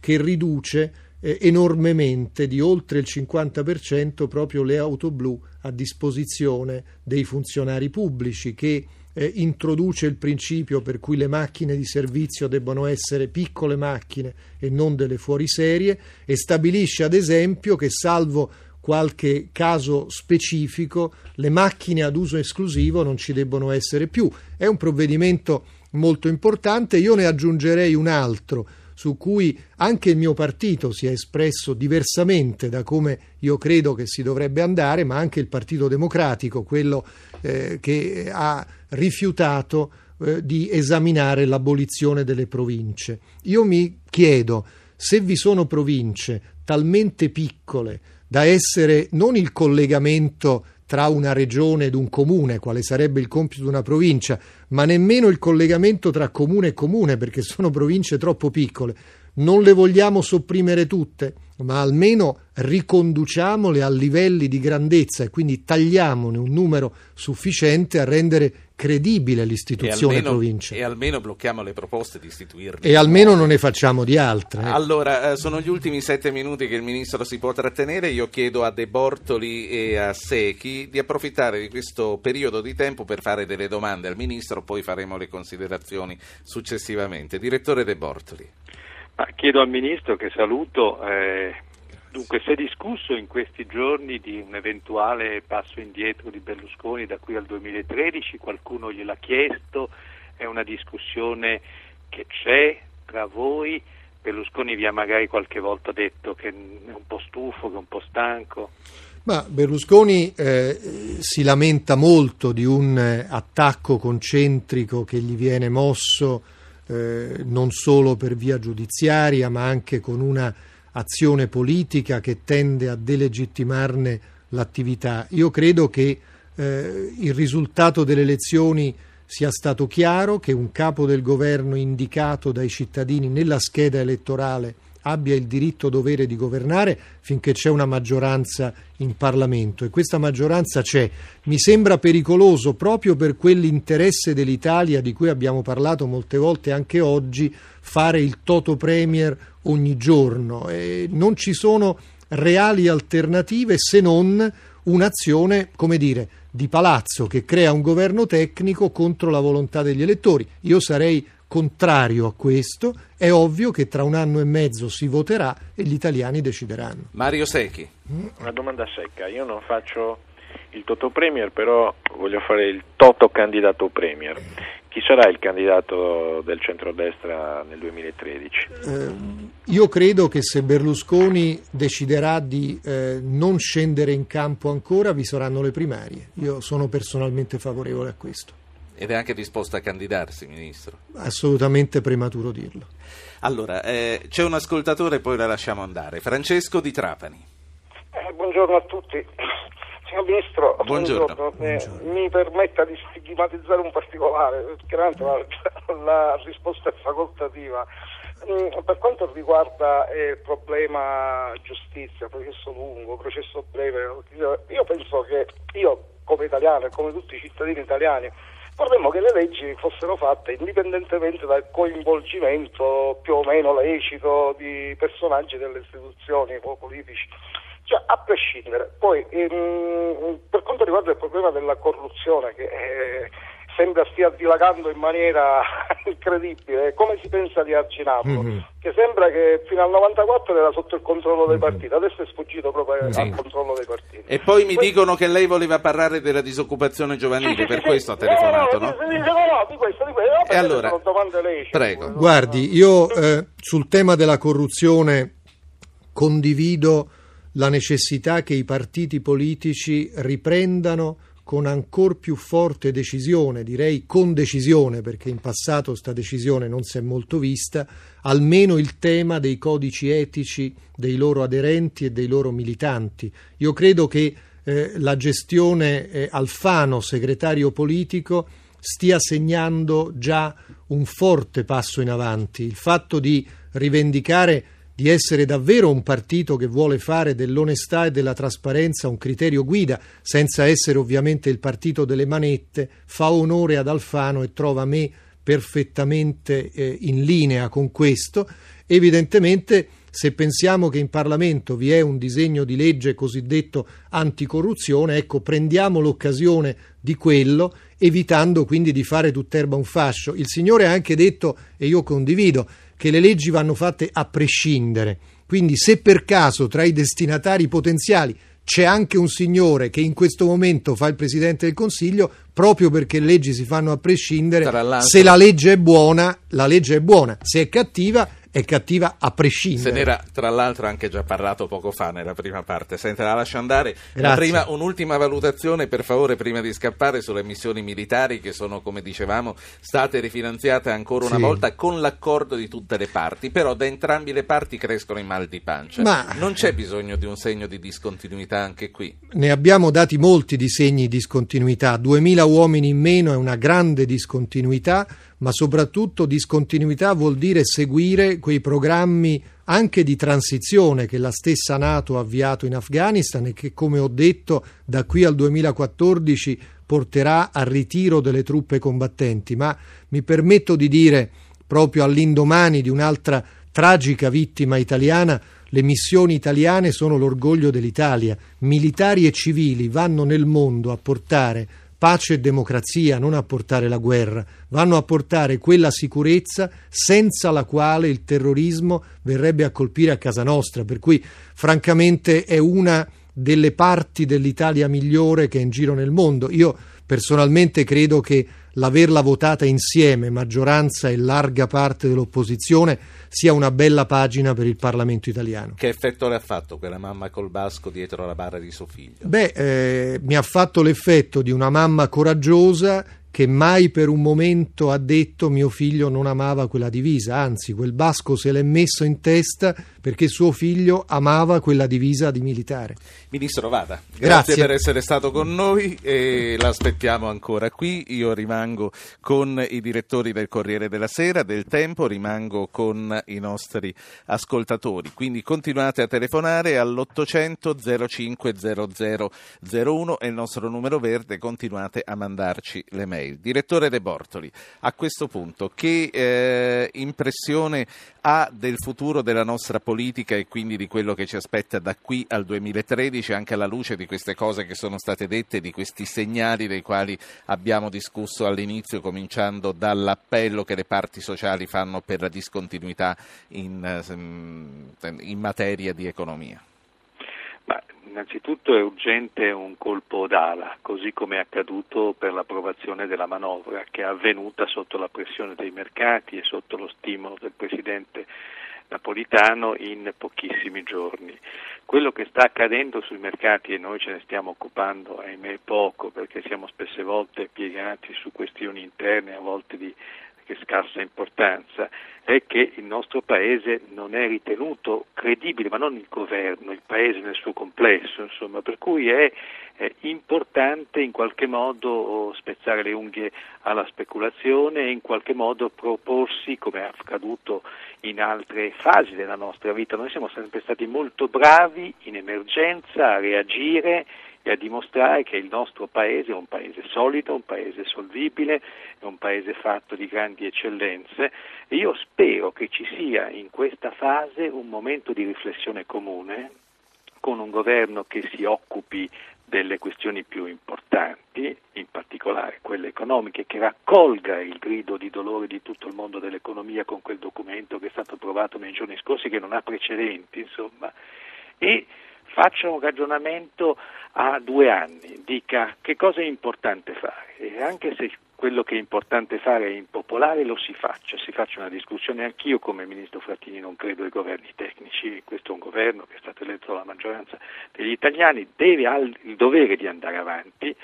che riduce eh, enormemente di oltre il 50% proprio le auto blu a disposizione dei funzionari pubblici che eh, introduce il principio per cui le macchine di servizio debbano essere piccole macchine e non delle fuoriserie e stabilisce ad esempio che salvo qualche caso specifico le macchine ad uso esclusivo non ci debbono essere più. È un provvedimento molto importante, io ne aggiungerei un altro su cui anche il mio partito si è espresso diversamente da come io credo che si dovrebbe andare, ma anche il Partito Democratico, quello eh, che ha rifiutato eh, di esaminare l'abolizione delle province. Io mi chiedo se vi sono province talmente piccole da essere non il collegamento tra una regione ed un comune, quale sarebbe il compito di una provincia, ma nemmeno il collegamento tra comune e comune, perché sono province troppo piccole. Non le vogliamo sopprimere tutte, ma almeno riconduciamole a livelli di grandezza e quindi tagliamone un numero sufficiente a rendere credibile E l'istituzione almeno, provincia. e almeno blocchiamo le proposte di istituirle. E almeno non ne facciamo di altre. eh. Allora, eh, sono gli ultimi sette minuti che il Ministro si può trattenere. Io chiedo a De Bortoli e a Secchi di approfittare di questo periodo di tempo per fare delle domande al Ministro, poi faremo le considerazioni successivamente. Direttore De Bortoli. Ma chiedo al Ministro che saluto. eh, dunque, si è discusso in questi giorni di un eventuale passo indietro di Berlusconi da qui al 2013, qualcuno gliel'ha chiesto, è una discussione che c'è tra voi. Berlusconi vi ha magari qualche volta detto che è un po' stufo, che è un po' stanco. Ma Berlusconi eh, si lamenta molto di un eh, attacco concentrico che gli viene mosso eh, non solo per via giudiziaria, ma anche con una azione politica che tende a delegittimarne l'attività. Io credo che eh, il risultato delle elezioni sia stato chiaro, che un capo del governo indicato dai cittadini nella scheda elettorale abbia il diritto dovere di governare finché c'è una maggioranza in Parlamento e questa maggioranza c'è. Mi sembra pericoloso proprio per quell'interesse dell'Italia di cui abbiamo parlato molte volte anche oggi fare il toto premier ogni giorno. E non ci sono reali alternative se non un'azione, come dire, di palazzo che crea un governo tecnico contro la volontà degli elettori. Io sarei contrario a questo, è ovvio che tra un anno e mezzo si voterà e gli italiani decideranno. Mario Secchi. Una domanda secca, io non faccio il Toto Premier, però voglio fare il Toto candidato Premier. Chi sarà il candidato del centrodestra nel 2013? Eh, io credo che se Berlusconi deciderà di eh, non scendere in campo ancora, vi saranno le primarie. Io sono personalmente favorevole a questo. Ed è anche disposto a candidarsi, Ministro. Assolutamente prematuro dirlo. Allora, eh, c'è un ascoltatore, poi la lasciamo andare. Francesco di Trapani. Eh, buongiorno a tutti. Signor Ministro, Buongiorno. eh, mi permetta di stigmatizzare un particolare, chiaramente la, la risposta è facoltativa. Mm, Per quanto riguarda eh, il problema giustizia, processo lungo, processo breve, io penso che io come italiano e come tutti i cittadini italiani vorremmo che le leggi fossero fatte indipendentemente dal coinvolgimento più o meno lecito di personaggi delle istituzioni o politici. Cioè, a prescindere. Poi, ehm, per quanto riguarda il problema della corruzione, che eh, sembra stia dilagando in maniera <laughs> incredibile, come si pensa di arginarlo? Mm-hmm. Che sembra che fino al 94 era sotto il controllo dei mm-hmm. partiti, adesso è sfuggito proprio sì. al controllo dei partiti. E poi mi poi... dicono che lei voleva parlare della disoccupazione giovanile, sì, sì, per questo ha telefonato, no? No, no, no, di questo, di questo. No, e allora, lei, prego. Guardi, io eh, sul tema della corruzione condivido la necessità che i partiti politici riprendano con ancor più forte decisione, direi con decisione, perché in passato sta decisione non si è molto vista, almeno il tema dei codici etici dei loro aderenti e dei loro militanti. Io credo che eh, la gestione eh, Alfano, segretario politico, stia segnando già un forte passo in avanti. Il fatto di rivendicare di essere davvero un partito che vuole fare dell'onestà e della trasparenza un criterio guida, senza essere ovviamente il partito delle manette, fa onore ad Alfano e trova me perfettamente eh, in linea con questo. Evidentemente, se pensiamo che in Parlamento vi è un disegno di legge cosiddetto anticorruzione, ecco, prendiamo l'occasione di quello, evitando quindi di fare tutt'erba un fascio. Il Signore ha anche detto, e io condivido, che le leggi vanno fatte a prescindere. Quindi se per caso tra i destinatari potenziali c'è anche un signore che in questo momento fa il Presidente del Consiglio, proprio perché le leggi si fanno a prescindere, se la legge è buona, la legge è buona, se è cattiva è cattiva a prescindere. Se n'era tra l'altro anche già parlato poco fa nella prima parte. Senta, la lascio andare. Prima, un'ultima valutazione, per favore, prima di scappare sulle missioni militari che sono, come dicevamo, state rifinanziate ancora una sì. volta con l'accordo di tutte le parti, però da entrambi le parti crescono i mal di pancia. Ma... Non c'è bisogno di un segno di discontinuità anche qui? Ne abbiamo dati molti di segni di discontinuità. 2000 uomini in meno è una grande discontinuità ma soprattutto discontinuità vuol dire seguire quei programmi anche di transizione che la stessa Nato ha avviato in Afghanistan e che, come ho detto, da qui al 2014 porterà al ritiro delle truppe combattenti. Ma mi permetto di dire, proprio all'indomani di un'altra tragica vittima italiana, le missioni italiane sono l'orgoglio dell'Italia. Militari e civili vanno nel mondo a portare pace e democrazia, non a portare la guerra, vanno a portare quella sicurezza senza la quale il terrorismo verrebbe a colpire a casa nostra. Per cui, francamente, è una delle parti dell'Italia migliore che è in giro nel mondo. Io personalmente credo che l'averla votata insieme, maggioranza e larga parte dell'opposizione, sia una bella pagina per il Parlamento italiano. Che effetto le ha fatto quella mamma col basco dietro la barra di suo figlio? Beh, eh, mi ha fatto l'effetto di una mamma coraggiosa che mai per un momento ha detto mio figlio non amava quella divisa, anzi quel basco se l'è messo in testa perché suo figlio amava quella divisa di militare. Ministro Vada, grazie, grazie per essere stato con noi e l'aspettiamo ancora qui. Io rimango con i direttori del Corriere della Sera, del Tempo, rimango con i nostri ascoltatori. Quindi continuate a telefonare all'800 05 0001 è il nostro numero verde, continuate a mandarci le mail. Direttore De Bortoli, a questo punto che eh, impressione ha del futuro della nostra politica? Politica e quindi di quello che ci aspetta da qui al 2013, anche alla luce di queste cose che sono state dette, di questi segnali dei quali abbiamo discusso all'inizio, cominciando dall'appello che le parti sociali fanno per la discontinuità in, eh, in materia di economia. Innanzitutto è urgente un colpo d'ala, così come è accaduto per l'approvazione della manovra, che è avvenuta sotto la pressione dei mercati e sotto lo stimolo del Presidente napolitano in pochissimi giorni. Quello che sta accadendo sui mercati e noi ce ne stiamo occupando ahimè poco perché siamo spesse volte piegati su questioni interne, a volte di scarsa importanza, è che il nostro Paese non è ritenuto credibile, ma non il governo, il Paese nel suo complesso, insomma, per cui è, è importante in qualche modo spezzare le unghie alla speculazione e in qualche modo proporsi, come è accaduto in altre fasi della nostra vita. Noi siamo sempre stati molto bravi in emergenza a reagire e a dimostrare che il nostro paese è un paese solido, un paese solvibile, è un paese fatto di grandi eccellenze. E io spero che ci sia in questa fase un momento di riflessione comune con un governo che si occupi delle questioni più importanti, in particolare quelle economiche, che raccolga il grido di dolore di tutto il mondo dell'economia con quel documento che è stato approvato nei giorni scorsi, che non ha precedenti, insomma, e faccia un ragionamento a due anni, dica che cosa è importante fare? E anche se quello che è importante fare è impopolare lo si faccia, si faccia una discussione anch'io come Ministro Frattini non credo ai governi tecnici, questo è un governo che è stato eletto dalla maggioranza degli italiani, deve ha il dovere di andare avanti,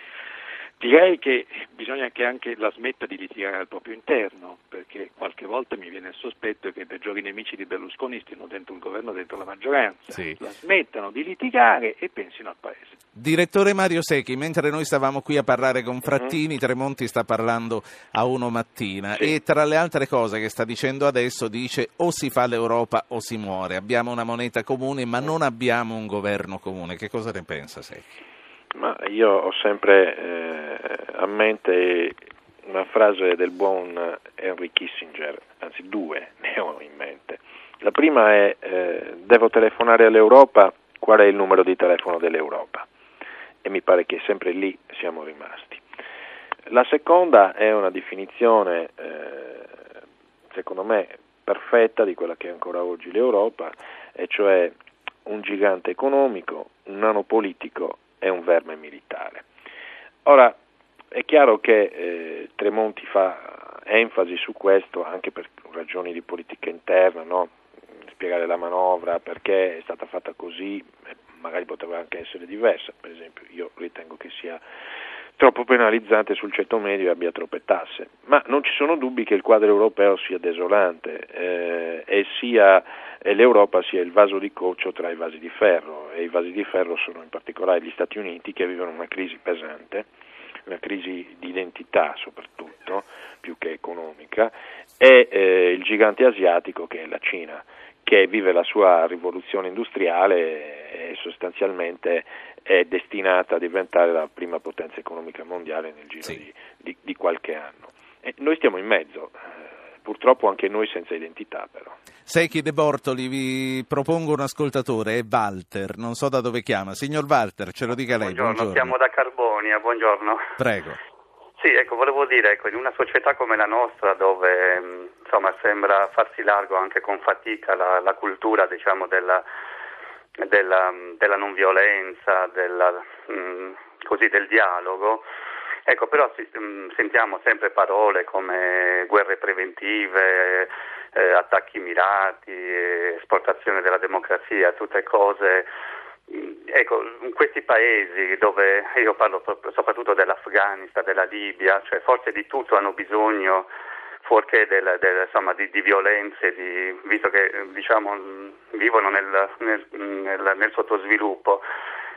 Direi che bisogna che anche la smetta di litigare al proprio interno, perché qualche volta mi viene il sospetto che i peggiori nemici di Berlusconi stiano dentro il governo, dentro la maggioranza. Sì. La smettano di litigare e pensino al Paese. Direttore Mario Secchi, mentre noi stavamo qui a parlare con Frattini, Tremonti sta parlando a uno mattina Sì. e tra le altre cose che sta dicendo adesso dice o si fa l'Europa o si muore. Abbiamo una moneta comune ma non abbiamo un governo comune. Che cosa ne pensa Secchi? Ma io ho sempre eh, a mente una frase del buon Henry Kissinger, anzi due ne ho in mente. La prima è eh, devo telefonare all'Europa, qual è il numero di telefono dell'Europa? E mi pare che sempre lì siamo rimasti. La seconda è una definizione, eh, secondo me, perfetta di quella che è ancora oggi l'Europa, e cioè un gigante economico, un nano politico e un verme militare. Ora, è chiaro che eh, Tremonti fa enfasi su questo anche per ragioni di politica interna, no? spiegare la manovra, perché è stata fatta così, eh, magari poteva anche essere diversa, per esempio io ritengo che sia troppo penalizzante sul ceto medio e abbia troppe tasse, ma non ci sono dubbi che il quadro europeo sia desolante eh, e sia e l'Europa sia il vaso di coccio tra i vasi di ferro e i vasi di ferro sono in particolare gli Stati Uniti che vivono una crisi pesante, una crisi di identità soprattutto, più che economica, e eh, il gigante asiatico che è la Cina, che vive la sua rivoluzione industriale e sostanzialmente è destinata a diventare la prima potenza economica mondiale nel giro Sì. di, di- di qualche anno. E noi stiamo in mezzo, eh, purtroppo anche noi senza identità però. Secchi De Bortoli, vi propongo un ascoltatore, è Walter, non so da dove chiama. Signor Walter, ce lo dica lei. Buongiorno, chiamo da Carbonia, buongiorno. Prego. Sì, ecco, volevo dire, ecco, in una società come la nostra dove mh, insomma sembra farsi largo anche con fatica la, la cultura diciamo, della, della, mh, della non violenza, della, mh, così, del dialogo, ecco, però si- sentiamo sempre parole come guerre preventive, eh, attacchi mirati, esportazione della democrazia, tutte cose Mm, Ecco, in questi paesi dove io parlo soprattutto dell'Afghanistan, della Libia, cioè forse di tutto hanno bisogno fuorché del- del- insomma, di, di violenze, di- visto che diciamo, mh, vivono nel, nel- nel- nel sottosviluppo.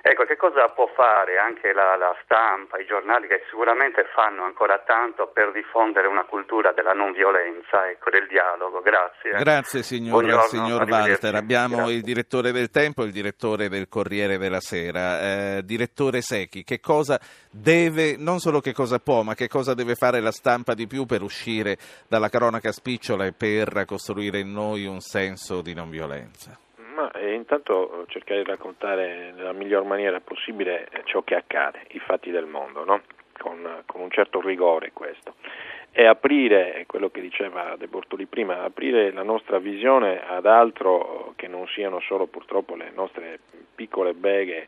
Ecco, che cosa può fare anche la, la stampa, i giornali che sicuramente fanno ancora tanto per diffondere una cultura della non violenza, ecco, del dialogo. Grazie. Grazie signor, Buongiorno, signor. Walter. Abbiamo Grazie. il direttore del Tempo e il direttore del Corriere della Sera. Eh, direttore Secchi, che cosa deve, non solo che cosa può, ma che cosa deve fare la stampa di più per uscire dalla cronaca spicciola e per costruire in noi un senso di non violenza? Ma eh, intanto eh, cercare di raccontare nella miglior maniera possibile eh, ciò che accade, i fatti del mondo, no? con, con un certo rigore questo. E aprire, quello che diceva De Bortoli prima, aprire la nostra visione ad altro che non siano solo purtroppo le nostre piccole beghe,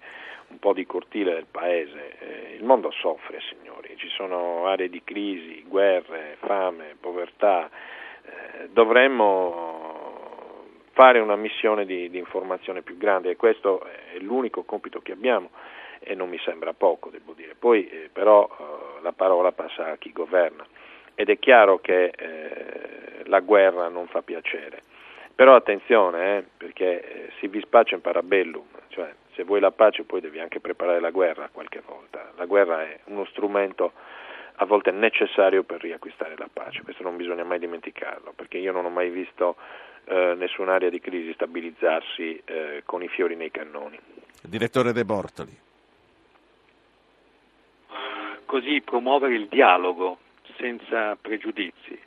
un po' di cortile del paese. Il mondo soffre, signori, ci sono aree di crisi, guerre, fame, povertà. Dovremmo fare una missione di, di informazione più grande e questo è l'unico compito che abbiamo e non mi sembra poco, devo dire. Poi eh, però eh, la parola passa a chi governa ed è chiaro che eh, la guerra non fa piacere. Però attenzione, eh, perché eh, si vis pacem parabellum, cioè se vuoi la pace poi devi anche preparare la guerra qualche volta. La guerra è uno strumento a volte necessario per riacquistare la pace, questo non bisogna mai dimenticarlo, perché io non ho mai visto eh, nessun'area di crisi stabilizzarsi eh, con i fiori nei cannoni. Direttore De Bortoli. Così promuovere il dialogo senza pregiudizi.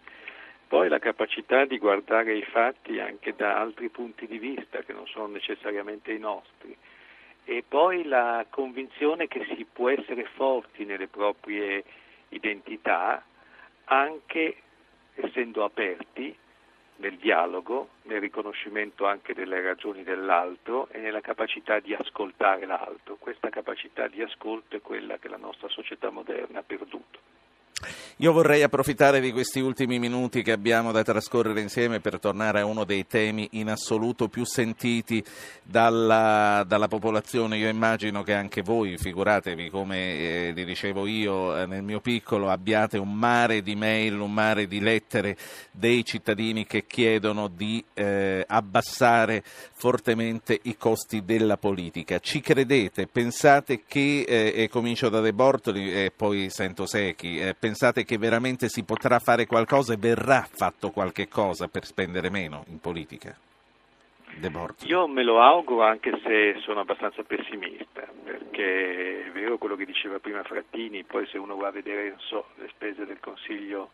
Poi la capacità di guardare i fatti anche da altri punti di vista che non sono necessariamente i nostri e poi la convinzione che si può essere forti nelle proprie identità anche essendo aperti nel dialogo, nel riconoscimento anche delle ragioni dell'altro e nella capacità di ascoltare l'altro. Questa capacità di ascolto è quella che la nostra società moderna ha perduto. Io vorrei approfittare di questi ultimi minuti che abbiamo da trascorrere insieme per tornare a uno dei temi in assoluto più sentiti dalla, dalla popolazione. Io immagino che anche voi, figuratevi come eh, vi dicevo io eh, nel mio piccolo, abbiate un mare di mail, un mare di lettere dei cittadini che chiedono di eh, abbassare fortemente i costi della politica. Ci credete? Pensate che, eh, e comincio da De Bortoli e poi sento Secchi, eh, pensate che veramente si potrà fare qualcosa e verrà fatto qualche cosa per spendere meno in politica? Io me lo auguro anche se sono abbastanza pessimista, perché è vero quello che diceva prima Frattini, poi se uno va a vedere so, le spese del Consiglio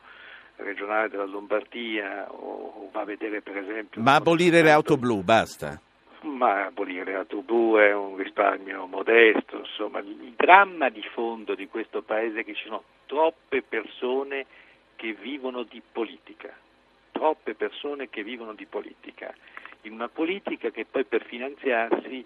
regionale della Lombardia o, va a vedere per esempio... Ma abolire le auto blu, basta. Ma le auto blu è un risparmio modesto, insomma il dramma di fondo di questo paese è che ci sono troppe persone che vivono di politica, troppe persone che vivono di politica, in una politica che poi per finanziarsi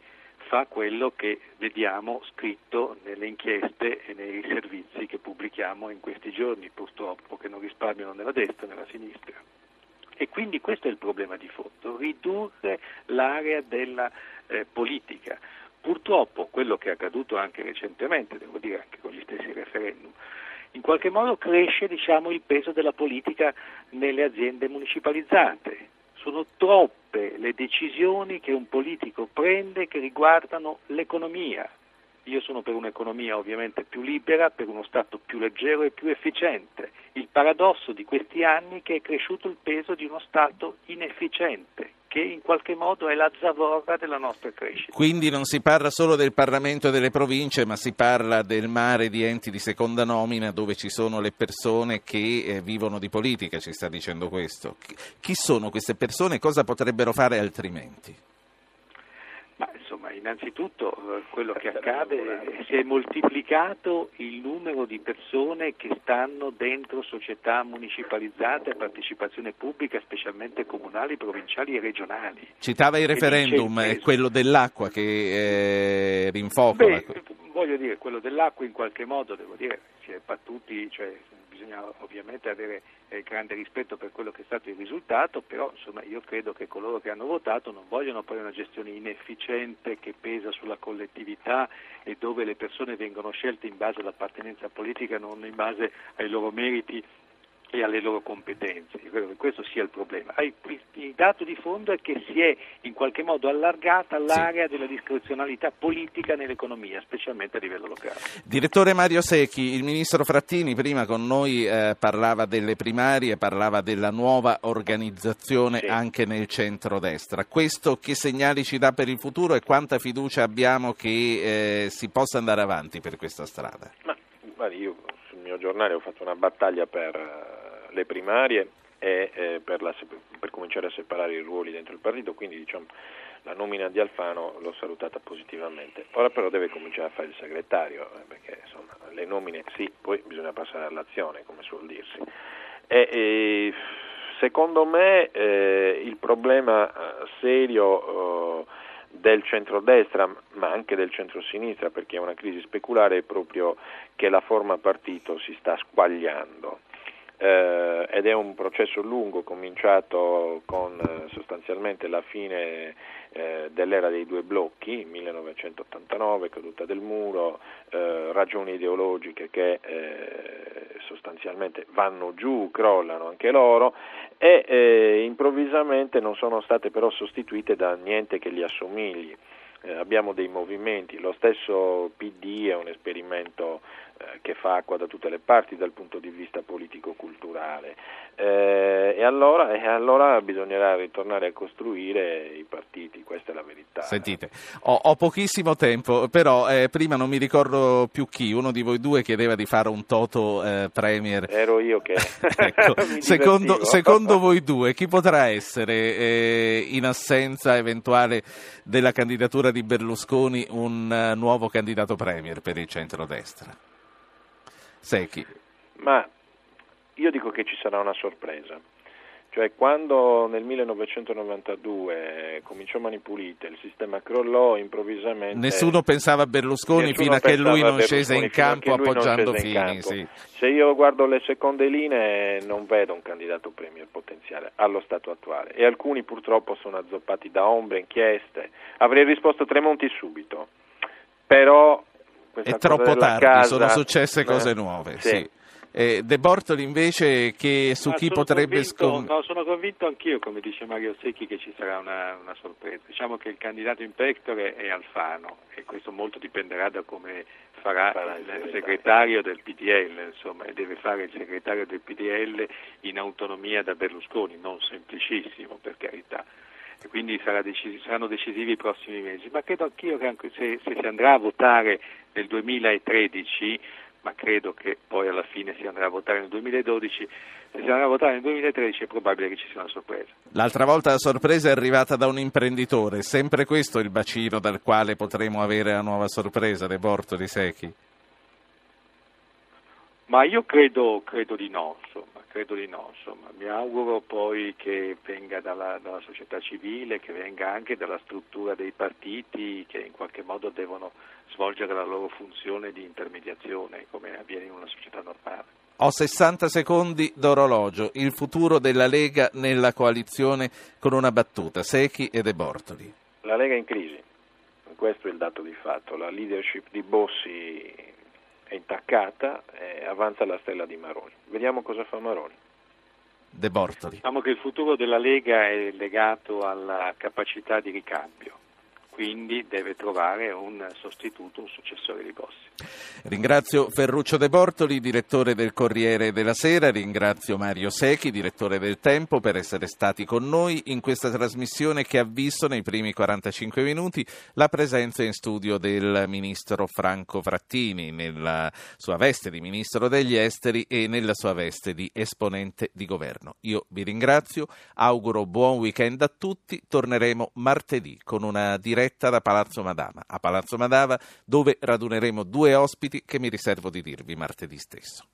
fa quello che vediamo scritto nelle inchieste e nei servizi che pubblichiamo in questi giorni, purtroppo, che non risparmiano nella destra né nella sinistra. E quindi questo è il problema di fondo, ridurre l'area della eh, politica. Purtroppo quello che è accaduto anche recentemente, devo dire anche con gli stessi referendum, in qualche modo cresce diciamo, il peso della politica nelle aziende municipalizzate. Sono troppe le decisioni che un politico prende che riguardano l'economia. Io sono per un'economia ovviamente più libera, per uno Stato più leggero e più efficiente. Il paradosso di questi anni è che è cresciuto il peso di uno Stato inefficiente, che in qualche modo è la zavorra della nostra crescita. Quindi non si parla solo del Parlamento e delle province, ma si parla del mare di enti di seconda nomina dove ci sono le persone che eh, vivono di politica, ci sta dicendo questo. Chi sono queste persone? Cosa potrebbero fare altrimenti? Innanzitutto eh, quello che accade è che si è moltiplicato il numero di persone che stanno dentro società municipalizzate a partecipazione pubblica, specialmente comunali, provinciali e regionali. Citava il referendum, è quello dell'acqua che eh, rinfoca. Beh, voglio dire, quello dell'acqua in qualche modo, devo dire, si è battuti, cioè, bisogna ovviamente avere eh, grande rispetto per quello che è stato il risultato, però insomma, io credo che coloro che hanno votato non vogliono poi una gestione inefficiente che pesa sulla collettività e dove le persone vengono scelte in base all'appartenenza politica, non in base ai loro meriti e alle loro competenze. Io credo che questo sia il problema. Il dato di fondo è che si è in qualche modo allargata l'area sì. della discrezionalità politica nell'economia, specialmente a livello locale. Direttore Mario Secchi, il ministro Frattini prima con noi eh, parlava delle primarie, parlava della nuova organizzazione sì. anche nel centro-destra. Questo che segnali ci dà per il futuro e quanta fiducia abbiamo che eh, si possa andare avanti per questa strada? Ma, io sul mio giornale ho fatto una battaglia per le primarie e eh, per, la, per, cominciare a separare i ruoli dentro il partito, quindi diciamo, la nomina di Alfano l'ho salutata positivamente. Ora però deve cominciare a fare il segretario, eh, perché insomma, le nomine sì, poi bisogna passare all'azione, come suol dirsi. E, e, secondo me eh, il problema eh, serio eh, del centrodestra, ma anche del centrosinistra, perché è una crisi speculare, è proprio che la forma partito si sta squagliando eh, ed è un processo lungo cominciato con eh, sostanzialmente la fine eh, dell'era dei due blocchi, 1989, caduta del muro, eh, ragioni ideologiche che eh, sostanzialmente vanno giù, crollano anche loro e eh, improvvisamente non sono state però sostituite da niente che li assomigli. abbiamo dei movimenti, lo stesso PD è un esperimento eh, che fa acqua da tutte le parti dal punto di vista politico-culturale. Eh, e, allora, e, allora, bisognerà ritornare a costruire i partiti, questa è la verità. Sentite, ho, ho pochissimo tempo, però eh, prima non mi ricordo più chi, uno di voi due chiedeva di fare un Toto eh, Premier. Ero io che... <laughs> <laughs> ecco, secondo, <laughs> secondo, voi due, chi potrà essere eh, in assenza eventuale della candidatura di Berlusconi un uh, nuovo candidato Premier per il centrodestra? Secchi. Ma io dico che ci sarà una sorpresa. Cioè quando nel 1992 cominciò Mani Pulite, il sistema crollò improvvisamente. Nessuno pensava a Berlusconi fino a che lui non scese in campo appoggiando Fini. Campo. Sì. Se io guardo le seconde linee non vedo un candidato premier potenziale allo stato attuale e alcuni purtroppo sono azzoppati da ombre, inchieste. Avrei risposto Tremonti subito, però... È troppo tardi, casa, sono successe cose nuove. Sì. sì. Eh, De Bortoli invece che su Ma chi potrebbe scommettere? No, sono convinto anch'io, come dice Mario Secchi, che ci sarà una, una sorpresa. Diciamo che il candidato in pectore è Alfano e questo molto dipenderà da come farà il segretario del PDL, insomma, e deve fare il segretario del PDL in autonomia da Berlusconi, non semplicissimo per carità. E quindi decisi, saranno decisivi i prossimi mesi, ma credo anch'io che anche se, se si andrà a votare nel 2013 ma credo che poi alla fine si andrà a votare nel 2012, se si andrà a votare nel 2013 è probabile che ci sia una sorpresa. L'altra volta la sorpresa è arrivata da un imprenditore, sempre questo il bacino dal quale potremo avere la nuova sorpresa dei Bortoli Secchi? Ma io credo, credo di no, insomma credo di no, insomma. mi auguro poi che venga dalla, dalla, società civile, che venga anche dalla struttura dei partiti che in qualche modo devono svolgere la loro funzione di intermediazione come avviene in una società normale. Ho 60 secondi d'orologio, il futuro della Lega nella coalizione con una battuta, Secchi e De Bortoli. La Lega è in crisi, questo è il dato di fatto, la leadership di Bossi è intaccata e avanza la stella di Maroni. Vediamo cosa fa Maroni. De Bortoli. Diciamo che il futuro della Lega è legato alla capacità di ricambio quindi deve trovare un sostituto, un successore di Bossi. Ringrazio Ferruccio De Bortoli, direttore del Corriere della Sera, ringrazio Mario Secchi, direttore del Tempo, per essere stati con noi in questa trasmissione che ha visto nei primi 45 minuti la presenza in studio del ministro Franco Frattini nella sua veste di ministro degli esteri e nella sua veste di esponente di governo. Io vi ringrazio, auguro buon weekend a tutti, torneremo martedì con una diretta diretta da Palazzo Madama, a Palazzo Madama dove raduneremo due ospiti che mi riservo di dirvi martedì stesso.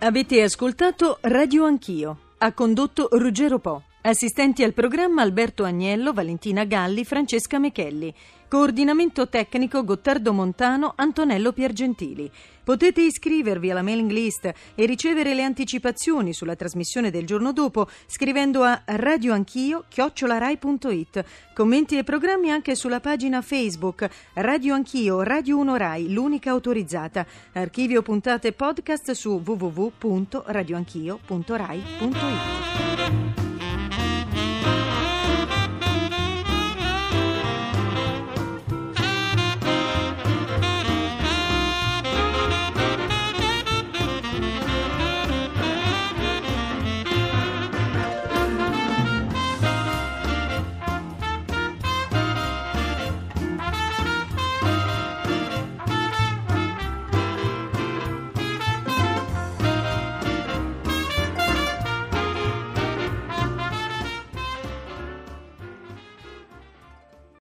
Avete ascoltato Radio Anch'io. Ha condotto Ruggero Po. Assistenti al programma Alberto Agnello, Valentina Galli, Francesca Mechelli. Coordinamento tecnico Gottardo Montano, Antonello Piergentili. Potete iscrivervi alla mailing list e ricevere le anticipazioni sulla trasmissione del giorno dopo scrivendo a radioanchio-rai.it. Commenti e programmi anche sulla pagina Facebook Radio Anch'io, Radio 1 Rai, l'unica autorizzata. Archivio puntate podcast su www.radioanchio.rai.it.